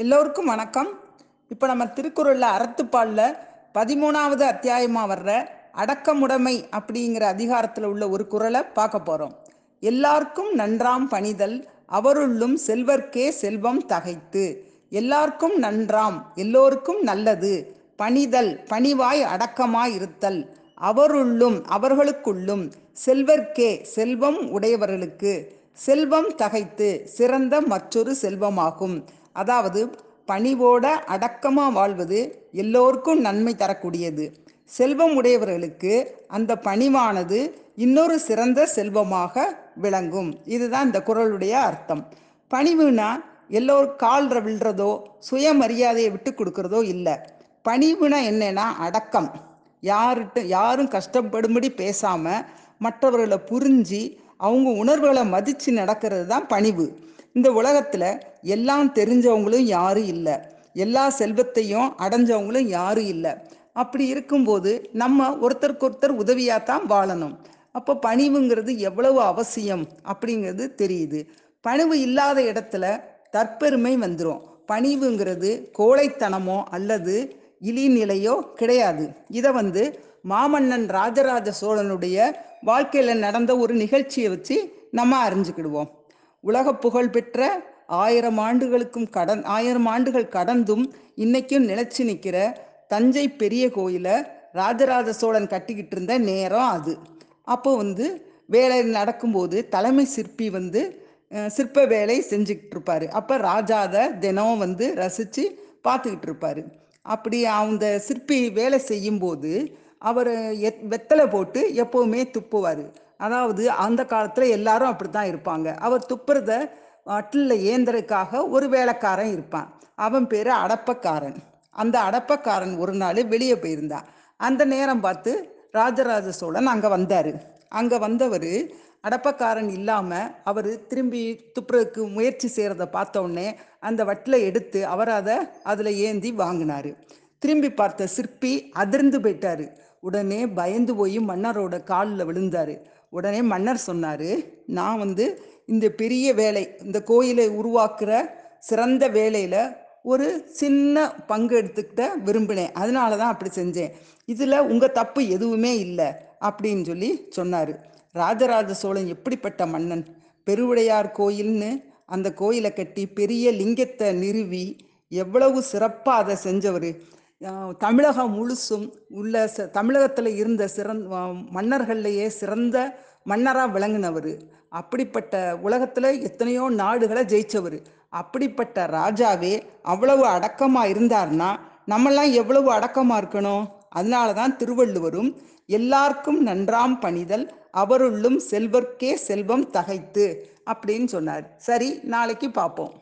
எல்லோருக்கும் வணக்கம். இப்போ நம்ம திருக்குறளில் அறத்துப்பாலில் பதிமூணாவது அத்தியாயமாக வர்ற அடக்கமுடைமை அப்படிங்கிற அதிகாரத்தில் உள்ள ஒரு குறளை பார்க்க போகிறோம் எல்லாருக்கும் நன்றாம் பணிதல் அவருள்ளும் செல்வர்க்கே செல்வம் தகைத்து. எல்லாருக்கும் நன்றாம் எல்லோருக்கும் நல்லது. பணிதல் பணிவாய் அடக்கமாய் இருத்தல் அவருள்ளும் அவர்களுக்குள்ளும் செல்வர்க்கே செல்வம் உடையவர்களுக்கு. செல்வம் தகைத்து சிறந்த மற்றொரு செல்வமாகும். அதாவது பணிவோட அடக்கமாக வாழ்வது எல்லோருக்கும் நன்மை தரக்கூடியது. செல்வம் உடையவர்களுக்கு அந்த பணிவானது இன்னொரு சிறந்த செல்வமாக விளங்கும். இதுதான் இந்த குறளுடைய அர்த்தம். பணிவுனா எல்லோரும் கால் விழுறதோ சுயமரியாதையை விட்டு கொடுக்கறதோ இல்லை. பணிவுனா என்னன்னா அடக்கம். யாருட்டு யாரும் கஷ்டப்படும்படி பேசாமல் மற்றவர்களை புரிஞ்சு அவங்க உணர்வுகளை மதித்து நடக்கிறது தான் பணிவு. இந்த உலகத்தில் எல்லாம் தெரிஞ்சவங்களும் யாரும் இல்லை. எல்லா செல்வத்தையும் அடைஞ்சவங்களும் யாரும் இல்லை. அப்படி இருக்கும்போது நம்ம ஒருத்தருக்கு ஒருத்தர் உதவியாக தான் வாழணும். அப்போ பணிவுங்கிறது எவ்வளவு அவசியம் அப்படிங்கிறது தெரியுது. பணிவு இல்லாத இடத்துல தற்பெருமை வந்துடும் பணிவுங்கிறது கோழைத்தனமோ அல்லது இழிநிலையோ கிடையாது. இதை வந்து மாமன்னன் ராஜராஜ சோழனுடைய வாழ்க்கையில் நடந்த ஒரு நிகழ்ச்சியை வச்சு நம்ம அறிஞ்சுக்கிடுவோம். உலக புகழ் பெற்ற ஆயிரம் ஆண்டுகளுக்கும் கடன் ஆயிரம் ஆண்டுகள் கடந்தும் இன்னைக்கும் நிலச்சி நிற்கிற தஞ்சை பெரிய கோயிலை ராஜராஜ சோழன் கட்டிக்கிட்டு இருந்த நேரம் அது. அப்போ வந்து வேலை நடக்கும்போது தலைமை சிற்பி வந்து சிற்ப வேலை செஞ்சுக்கிட்டு இருப்பாரு. அப்போ ராஜாத தினம் வந்து ரசித்து பார்த்துக்கிட்டு இருப்பாரு. அப்படி அந்த சிற்பி வேலை செய்யும்போது அவர் எத் வெத்தலை போட்டு எப்போவுமே துப்புவார். அதாவது அந்த காலத்தில் எல்லாரும் அப்படி தான் இருப்பாங்க. அவர் துப்புறத அட்டில் ஏந்தருக்காக ஒரு வேலைக்காரன் இருப்பான். அவன் பேர் அடப்பக்காரன். அந்த அடப்பக்காரன் ஒரு நாள் வெளியே போயிருந்தான் அந்த நேரம் பார்த்து ராஜராஜ சோழன் அங்கே வந்தார். அங்கே வந்தவர் அடப்பக்காரன் இல்லாமல் அவர் திரும்பி துப்புறதுக்கு முயற்சி செய்கிறத பார்த்த உடனே அந்த வட்டில் எடுத்து அவர் அதை அதில் ஏந்தி வாங்கினார். திரும்பி பார்த்த சிற்பி அதிர்ந்து போயிட்டார். உடனே பயந்து போய் மன்னரோட காலில் விழுந்தார். உடனே மன்னர் சொன்னார் நான் வந்து இந்த பெரிய வேலை இந்த கோயிலை உருவாக்குற சிறந்த வேலையில் ஒரு சின்ன பங்கு எடுத்துக்கிட்ட விரும்பினேன். அதனால தான் அப்படி செஞ்சேன். இதில் உங்கள் தப்பு எதுவுமே இல்லை அப்படின்னு சொல்லி சொன்னார். ராஜராஜ சோழன் எப்படிப்பட்ட மன்னன்? பெருவுடையார் கோயில்னு அந்த கோயிலை கட்டி பெரிய லிங்கத்தை நிறுவி எவ்வளவு சிறப்பாக அதை செஞ்சவர்? தமிழகம் முழுசும் உள்ள ச தமிழகத்தில் இருந்த சிறந்த மன்னர்கள்லேயே சிறந்த மன்னராக விளங்கினவர். அப்படிப்பட்ட உலகத்தில் எத்தனையோ நாடுகளை ஜெயிச்சவர். அப்படிப்பட்ட ராஜாவே அவ்வளவு அடக்கமாக இருந்தார்னா நம்மெல்லாம் எவ்வளவு அடக்கமாக இருக்கணும்? அதனால தான் திருவள்ளுவரும் எல்லாருக்கும் நன்றாம் பணிதல் அவருள்ளும் செல்வர்க்கே செல்வம் தகைத்து அப்படின்னு சொன்னார். சரி நாளைக்கு பார்ப்போம்